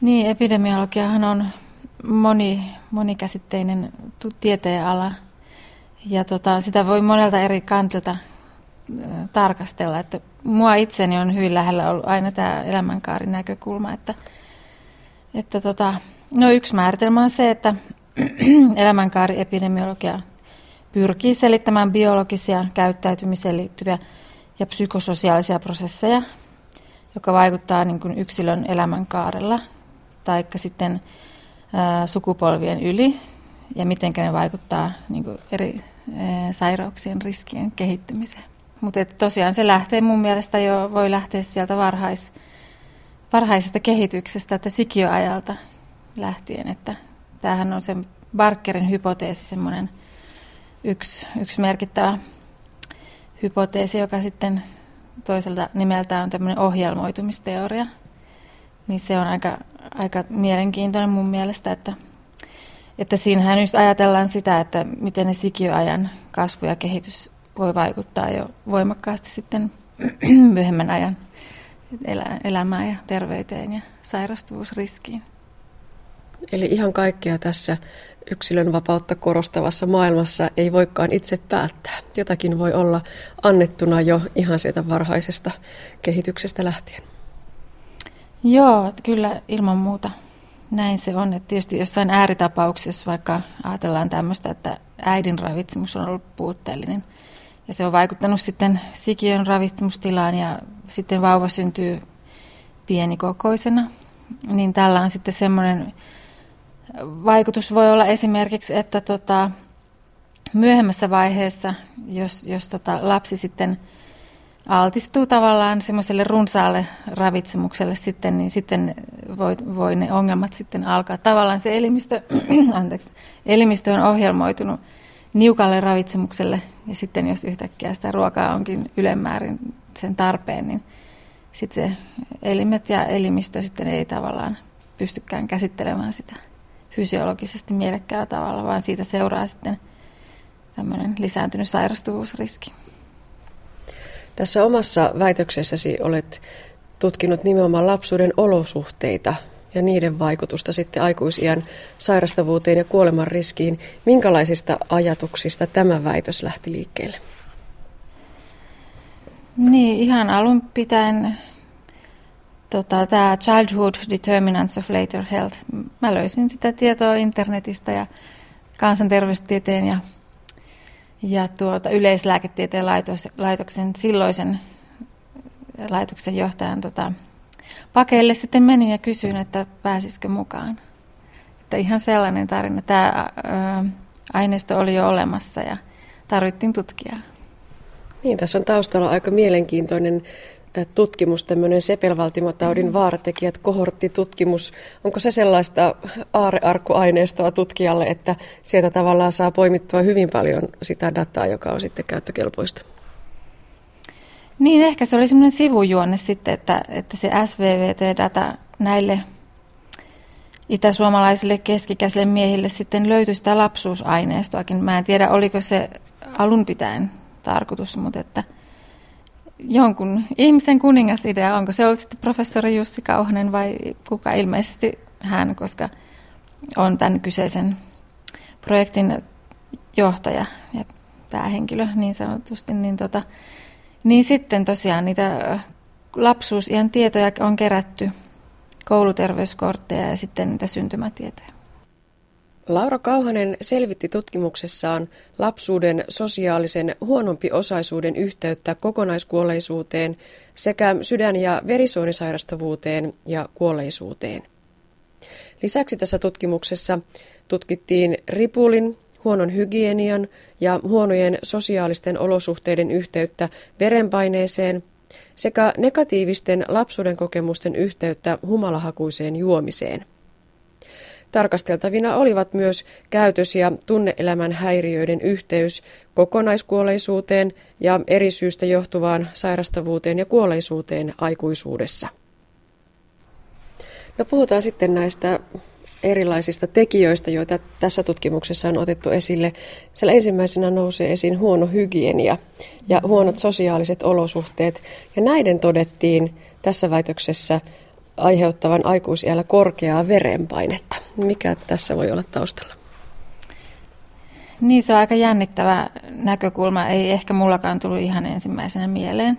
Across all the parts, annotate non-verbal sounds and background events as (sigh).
Niin, epidemiologiahan on moni, monikäsitteinen tieteenala ja tota, sitä voi monelta eri kantilta tarkastella. Että mua itseni on hyvin lähellä ollut aina tämä elämänkaarin näkökulma, että, että tota, no yksi määritelmä on se, että (clears throat) elämänkaariepidemiologia pyrkii selittämään biologisia käyttäytymiseen liittyviä ja psykososiaalisia prosesseja, joka vaikuttaa niin kuin yksilön elämänkaarella tai sitten sukupolvien yli ja miten ne vaikuttaa niin eri sairauksien riskien kehittymiseen. Mutta tosiaan se lähtee mun mielestä jo, voi lähteä sieltä varhais, varhaisesta kehityksestä, että sikioajalta lähtien, että tämähän on se Barkerin hypoteesi, semmoinen yksi, yksi merkittävä hypoteesi, joka sitten toiselta nimeltä on tämmöinen ohjelmoitumisteoria. Niin se on aika, aika mielenkiintoinen mun mielestä, että, että siinähän just ajatellaan sitä, että miten ne sikioajan kasvu ja kehitys voi vaikuttaa jo voimakkaasti sitten (clears throat) myöhemmän ajan elämään ja terveyteen ja sairastuvuusriskiin. Eli ihan kaikkea tässä yksilön vapautta korostavassa maailmassa ei voikaan itse päättää. Jotakin voi olla annettuna jo ihan sieltä varhaisesta kehityksestä lähtien. Joo, kyllä ilman muuta näin se on. Että tietysti jossain ääritapauksessa, vaikka ajatellaan tämmöistä, että äidin ravitsemus on ollut puutteellinen – ja se on vaikuttanut sitten sikiön ravitsemustilaan ja sitten vauva syntyy pienikokoisena. Niin tällä on sitten semmoinen vaikutus voi olla esimerkiksi, että tota, myöhemmässä vaiheessa, jos, jos tota lapsi sitten altistuu tavallaan semmoiselle runsaalle ravitsemukselle sitten, niin sitten voi, voi ne ongelmat sitten alkaa. Tavallaan se elimistö, (clears throat) anteeksi, elimistö on ohjelmoitunut niukalle ravitsemukselle ja sitten jos yhtäkkiä sitä ruokaa onkin ylemmäärin sen tarpeen, niin sitten se elimet ja elimistö sitten ei tavallaan pystykään käsittelemään sitä fysiologisesti mielekkäällä tavalla, vaan siitä seuraa sitten tämmöinen lisääntynyt sairastuvuusriski. Tässä omassa väitöksessäsi olet tutkinut nimenomaan lapsuuden olosuhteita ja niiden vaikutusta sitten aikuisiän sairastavuuteen ja kuoleman riskiin. Minkälaisista ajatuksista tämä väitös lähti liikkeelle? Niin, ihan alun pitäen tota, tämä Childhood Determinants of Later Health. Mä löysin sitä tietoa internetistä ja kansanterveystieteen ja, ja tuota, yleislääketieteen laitos, laitoksen silloisen laitoksen johtajan tota, pakeille sitten menin ja kysyin, että pääsisikö mukaan. Että ihan sellainen tarina. Tämä ää, aineisto oli jo olemassa ja tarvittiin tutkia. Niin, tässä on taustalla aika mielenkiintoinen tutkimus, tämmöinen sepelvaltimotaudin vaaratekijät, kohorttitutkimus. Onko se sellaista aarearkkuaineistoa tutkijalle, että sieltä tavallaan saa poimittua hyvin paljon sitä dataa, joka on sitten käyttökelpoista? Niin, ehkä se oli semmoinen sivujuonne sitten, että, että se SVVT-data näille itäsuomalaisille keskikäisille miehille sitten löytyi sitä lapsuusaineistoakin. Mä en tiedä, oliko se alun pitäen tarkoitus, mutta että jonkun ihmisen kuningasidea, onko se ollut sitten professori Jussi Kauhanen vai kuka? Ilmeisesti hän, koska on tämän kyseisen projektin johtaja ja päähenkilö niin sanotusti, niin tota, niin sitten tosiaan niitä lapsuusiän tietoja on kerätty, kouluterveyskortteja ja sitten niitä syntymätietoja. Laura Kauhanen selvitti tutkimuksessaan lapsuuden sosiaalisen huonompi osaisuuden yhteyttä kokonaiskuolleisuuteen sekä sydän- ja verisuonisairastavuuteen ja kuolleisuuteen. Lisäksi tässä tutkimuksessa tutkittiin ripulin, huonon hygienian ja huonojen sosiaalisten olosuhteiden yhteyttä verenpaineeseen sekä negatiivisten lapsuuden kokemusten yhteyttä humalahakuiseen juomiseen. Tarkasteltavina olivat myös käytös- ja tunneelämän häiriöiden yhteys kokonaiskuolleisuuteen ja eri syystä johtuvaan sairastavuuteen ja kuolleisuuteen aikuisuudessa. No puhutaan sitten näistä erilaisista tekijöistä, joita tässä tutkimuksessa on otettu esille. Siellä ensimmäisenä nousee esiin huono hygienia ja huonot sosiaaliset olosuhteet. Ja näiden todettiin tässä väitöksessä aiheuttavan aikuisiällä korkeaa verenpainetta. Mikä tässä voi olla taustalla? Niin, se on aika jännittävä näkökulma. Ei ehkä mullakaan tullut ihan ensimmäisenä mieleen.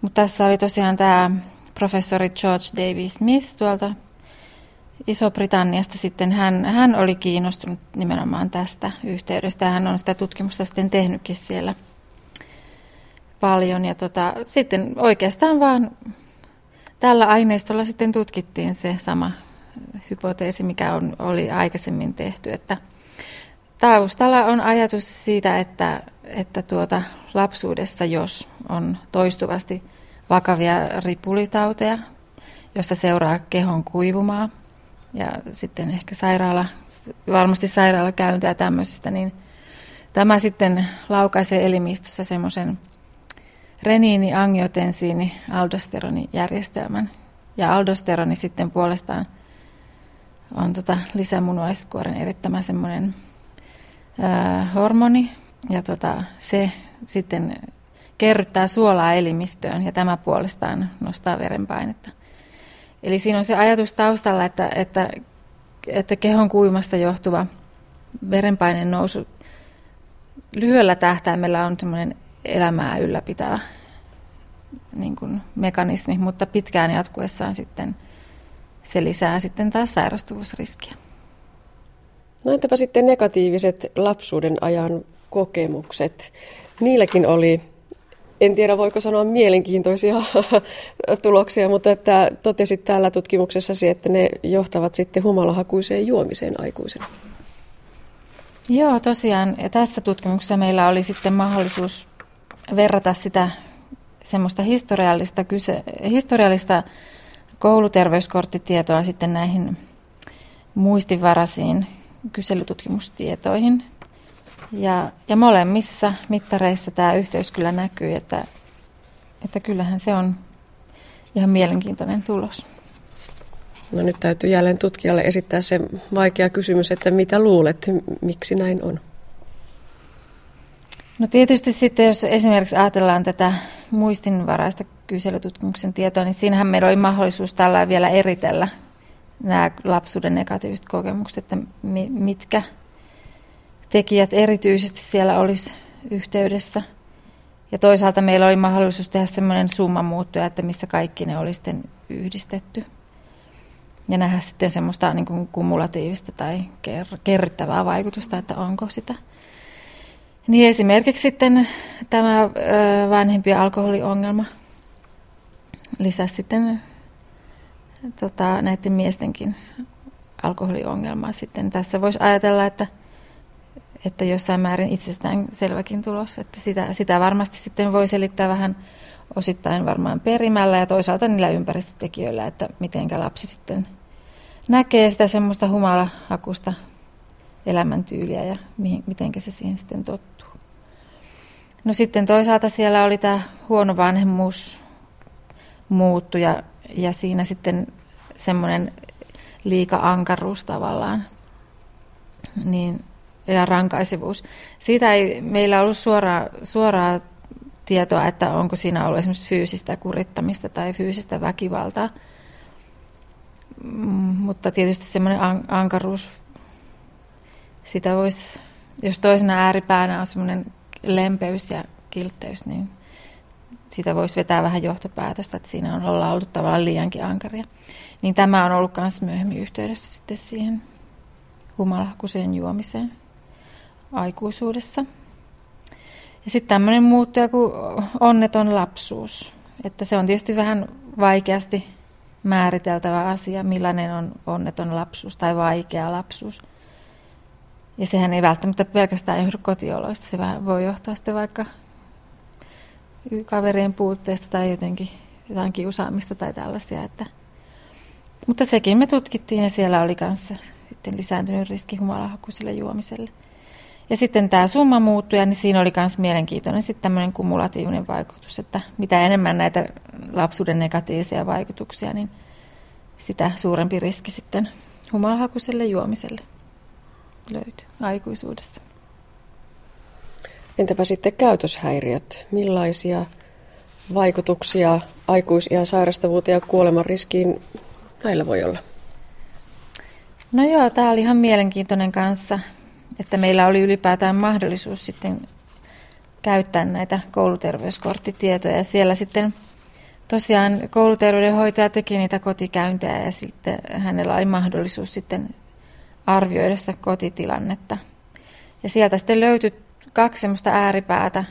Mutta tässä oli tosiaan tämä professori George Davis Smith tuolta Iso-Britanniasta sitten. Hän, hän oli kiinnostunut nimenomaan tästä yhteydestä. Hän on sitä tutkimusta sitten tehnytkin siellä paljon. Ja tota, sitten oikeastaan vaan tällä aineistolla sitten tutkittiin se sama hypoteesi, mikä on, oli aikaisemmin tehty, että taustalla on ajatus siitä, että, että tuota, lapsuudessa, jos on toistuvasti vakavia ripulitauteja, josta seuraa kehon kuivumaa ja sitten ehkä sairaala, varmasti sairaalakäyntiä tämmöisistä, niin tämä sitten laukaisee elimistössä semmoisen reniini, angiotensiini, aldosteronijärjestelmän. Ja aldosteroni sitten puolestaan on tota lisämunuaiskuoren erittämä semmoinen hormoni, ja tota, se sitten kerryttää suolaa elimistöön, ja tämä puolestaan nostaa verenpainetta. Eli siinä on se ajatus taustalla, että, että, että kehon kuimasta johtuva verenpaineen nousu lyhyellä tähtäimellä on semmoinen elämää ylläpitävä niin kuin mekanismi, mutta pitkään jatkuessaan sitten se lisää sitten taas sairastuvuusriskiä. No entäpä sitten negatiiviset lapsuuden ajan kokemukset? Niilläkin oli, en tiedä voiko sanoa mielenkiintoisia (laughs) tuloksia, mutta että totesit täällä tutkimuksessasi, että ne johtavat sitten humalahakuiseen juomiseen aikuisena. Joo, tosiaan. Ja tässä tutkimuksessa meillä oli sitten mahdollisuus verrata sitä semmoista historiallista, kyse, historiallista kouluterveyskorttitietoa sitten näihin muistivaraisiin kyselytutkimustietoihin. Ja, ja molemmissa mittareissa tämä yhteys kyllä näkyy, että, että kyllähän se on ihan mielenkiintoinen tulos. No nyt täytyy jälleen tutkijalle esittää se vaikea kysymys, että mitä luulet, miksi näin on? No tietysti sitten, jos esimerkiksi ajatellaan tätä muistinvaraista kyselytutkimuksen tietoa, niin siinähän meillä oli mahdollisuus tällä vielä eritellä nämä lapsuuden negatiiviset kokemukset, että mitkä tekijät erityisesti siellä olisi yhteydessä. Ja toisaalta meillä oli mahdollisuus tehdä semmoinen summa muuttuja, että missä kaikki ne oli sitten yhdistetty. Ja nähdä sitten semmoista niin kuin kumulatiivista tai kerryttävää vaikutusta, että onko sitä. Niin esimerkiksi sitten tämä vanhempien alkoholiongelma lisäsi sitten tota, näiden miestenkin alkoholiongelmaa sitten. Tässä voisi ajatella, että, että jossain määrin itsestään selväkin tulos, että sitä, sitä varmasti sitten voi selittää vähän osittain varmaan perimällä ja toisaalta niillä ympäristötekijöillä, että miten lapsi sitten näkee sitä semmoista humalahakusta elämäntyyliä ja miten se siihen sitten tottuu. No sitten toisaalta siellä oli tämä huono vanhemmuus muuttu ja, ja siinä sitten semmoinen liika ankaruus tavallaan niin, ja rankaisivuus. Siitä ei meillä ollut suoraa, suoraa tietoa, että onko siinä ollut esimerkiksi fyysistä kurittamista tai fyysistä väkivaltaa. Mutta tietysti semmoinen ankaruus sitä voisi, jos toisena ääripäänä on semmoinen lempeys ja kiltteys, niin sitä voisi vetää vähän johtopäätöstä, että siinä on olla ollut tavallaan liiankin ankaria. Niin tämä on ollut myös myöhemmin yhteydessä sitten siihen humalahakuseen juomiseen aikuisuudessa. Ja sitten tämmöinen muuttuja kuin onneton lapsuus. Että se on tietysti vähän vaikeasti määriteltävä asia, millainen on onneton lapsuus tai vaikea lapsuus. Ja sehän ei välttämättä pelkästään johdu kotioloista, se voi johtua sitten vaikka kaverien puutteesta tai jotenkin jotain kiusaamista tai tällaisia. Että. Mutta sekin me tutkittiin ja siellä oli kanssa sitten lisääntynyt riski humalahakuiselle juomiselle. Ja sitten tämä summa muuttuja, niin siinä oli myös mielenkiintoinen sitten tämmöinen kumulatiivinen vaikutus, että mitä enemmän näitä lapsuuden negatiivisia vaikutuksia, niin sitä suurempi riski sitten humalahakuiselle juomiselle löytyy aikuisuudessa. Entäpä sitten käytöshäiriöt? Millaisia vaikutuksia aikuisiän sairastavuuteen ja kuoleman riskiin näillä voi olla? No joo, tämä oli ihan mielenkiintoinen kanssa, että meillä oli ylipäätään mahdollisuus sitten käyttää näitä kouluterveyskorttitietoja. Ja siellä sitten tosiaan kouluterveydenhoitaja teki niitä kotikäyntejä ja sitten hänellä oli mahdollisuus sitten arvioida sitä kotitilannetta. Ja sieltä sitten löytyi kaksi semmoista ääripäätä.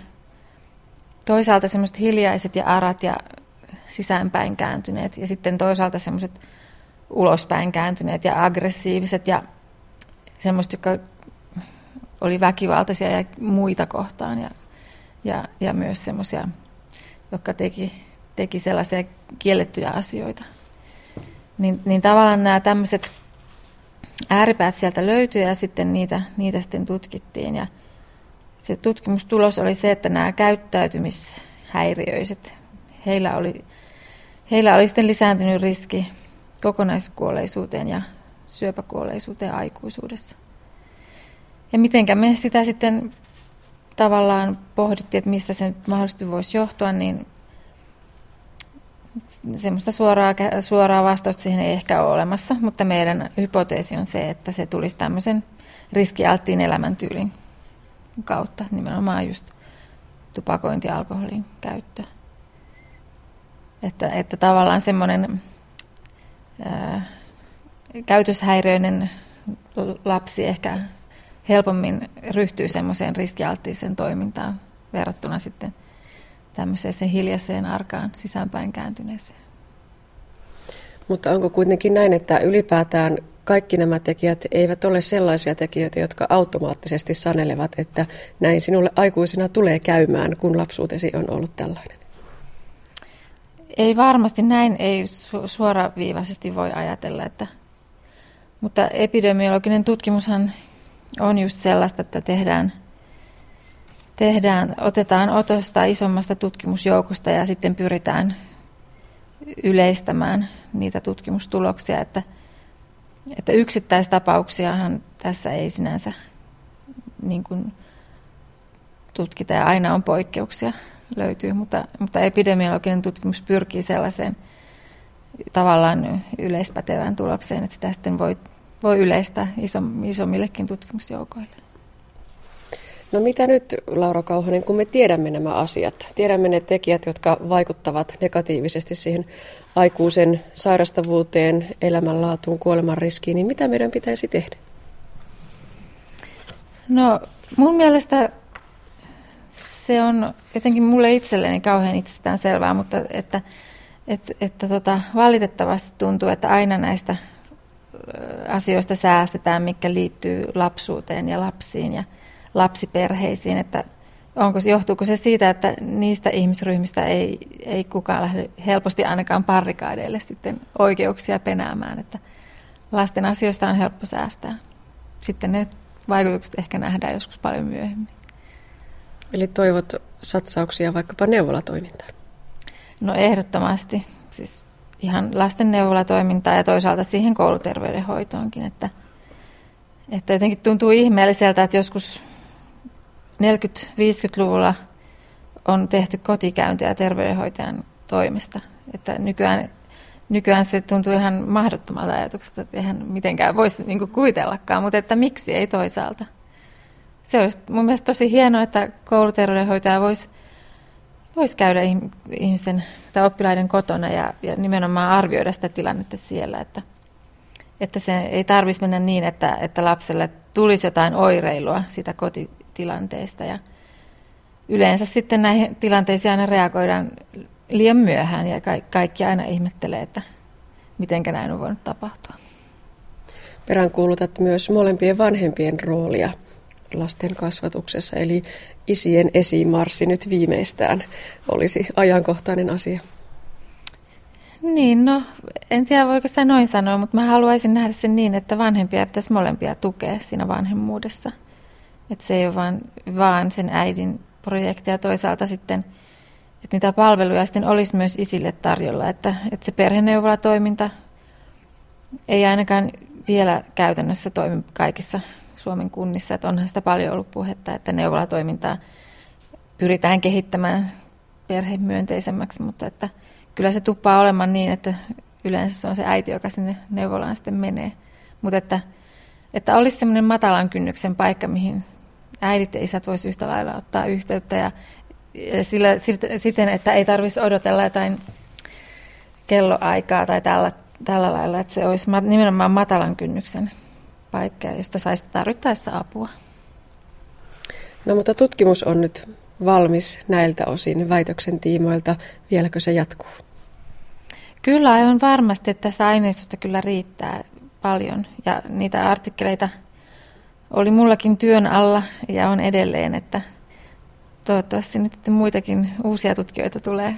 Toisaalta semmoiset hiljaiset ja arat ja sisäänpäin kääntyneet ja sitten toisaalta semmoiset ulospäin kääntyneet ja aggressiiviset ja semmoiset, jotka oli väkivaltaisia ja muita kohtaan ja, ja, ja myös semmoisia, jotka teki, teki sellaisia kiellettyjä asioita. Niin, niin tavallaan nämä tämmöiset ääripäät sieltä löytyi ja sitten niitä, niitä sitten tutkittiin. Ja se tutkimustulos oli se, että nämä käyttäytymishäiriöiset, heillä oli, heillä oli sitten lisääntynyt riski kokonaiskuolleisuuteen ja syöpäkuolleisuuteen aikuisuudessa. Ja mitenkä me sitä sitten tavallaan pohdittiin, että mistä se nyt mahdollisesti voisi johtua, niin semmoista suoraa, suoraa vastausta siihen ei ehkä ole olemassa, mutta meidän hypoteesi on se, että se tulisi tämmöisen riskialttiin elämäntyylin kautta, nimenomaan just tupakointi ja alkoholin käyttö. Että, että tavallaan semmoinen ää, käytöshäiriöinen lapsi ehkä helpommin ryhtyy semmoiseen riskialttiiseen toimintaan verrattuna sitten tämmöiseen hiljaiseen arkaan sisäänpäin kääntyneeseen. Mutta onko kuitenkin näin, että ylipäätään kaikki nämä tekijät eivät ole sellaisia tekijöitä, jotka automaattisesti sanelevat, että näin sinulle aikuisena tulee käymään, kun lapsuutesi on ollut tällainen? Ei varmasti näin, ei su- suoraviivaisesti voi ajatella, että, mutta epidemiologinen tutkimushan on just sellaista, että tehdään, tehdään, otetaan otosta isommasta tutkimusjoukosta ja sitten pyritään yleistämään niitä tutkimustuloksia, että, että yksittäistapauksiahan tässä ei sinänsä niin kuin tutkita ja aina on poikkeuksia löytyy, mutta, mutta epidemiologinen tutkimus pyrkii sellaiseen tavallaan yleispätevään tulokseen, että sitä sitten voi voi yleistää isom, isommillekin tutkimusjoukoille. No mitä nyt, Laura Kauhanen, kun me tiedämme nämä asiat, tiedämme ne tekijät, jotka vaikuttavat negatiivisesti siihen aikuisen sairastavuuteen, elämänlaatuun, kuoleman riskiin, niin mitä meidän pitäisi tehdä? No mun mielestä se on jotenkin mulle itselleni kauhean itsestään selvää, mutta että, että, että tota, valitettavasti tuntuu, että aina näistä asioista säästetään, mikä liittyy lapsuuteen ja lapsiin ja lapsiperheisiin, että onko, johtuuko se siitä, että niistä ihmisryhmistä ei, ei kukaan lähde helposti ainakaan parrikaadeille sitten oikeuksia penäämään, että lasten asioista on helppo säästää. Sitten ne vaikutukset ehkä nähdään joskus paljon myöhemmin. Eli toivot satsauksia vaikkapa neuvolatoimintaan? No ehdottomasti. Siis ihan lastenneuvolatoimintaa ja toisaalta siihen kouluterveydenhoitoonkin. Että, että jotenkin tuntuu ihmeelliseltä, että joskus 40-50-luvulla on tehty kotikäyntiä terveydenhoitajan toimesta. Että nykyään, nykyään se tuntuu ihan mahdottomalta ajatukselta, että eihän mitenkään voisi niin kuvitellakaan, mutta että miksi ei toisaalta. Se olisi mun mielestä tosi hienoa, että kouluterveydenhoitaja voisi voisi käydä ihmisten tai oppilaiden kotona ja, ja nimenomaan arvioida sitä tilannetta siellä, että, että se ei tarvitsisi mennä niin, että, että lapselle tulisi jotain oireilua sitä kotitilanteesta ja yleensä sitten näihin tilanteisiin aina reagoidaan liian myöhään ja kaikki aina ihmettelee, että miten näin on voinut tapahtua. Peräänkuulutat myös molempien vanhempien roolia lasten kasvatuksessa, eli isien esimarssi nyt viimeistään olisi ajankohtainen asia? Niin, no en tiedä voiko sitä noin sanoa, mutta mä haluaisin nähdä sen niin, että vanhempia pitäisi molempia tukea siinä vanhemmuudessa. Että se ei ole vaan, vaan sen äidin projekti ja toisaalta sitten, että niitä palveluja sitten olisi myös isille tarjolla. Että, että se perheneuvolatoiminta ei ainakaan vielä käytännössä toimi kaikissa Suomen kunnissa, että onhan sitä paljon ollut puhetta, että neuvolatoimintaa pyritään kehittämään perhemyönteisemmäksi, mutta että kyllä se tuppaa olemaan niin, että yleensä se on se äiti, joka sinne neuvolaan sitten menee. Mutta että, että olisi semmoinen matalan kynnyksen paikka, mihin äidit ja isät voisi yhtä lailla ottaa yhteyttä ja sillä, siten, että ei tarvitsisi odotella jotain kelloaikaa tai tällä, tällä lailla, että se olisi nimenomaan matalan kynnyksen paikka, josta saisi tarvittaessa apua. No mutta tutkimus on nyt valmis näiltä osin väitöksen tiimoilta. Vieläkö se jatkuu? Kyllä, aivan varmasti, että tästä aineistosta kyllä riittää paljon. Ja niitä artikkeleita oli mullakin työn alla ja on edelleen, että toivottavasti nyt muitakin uusia tutkijoita tulee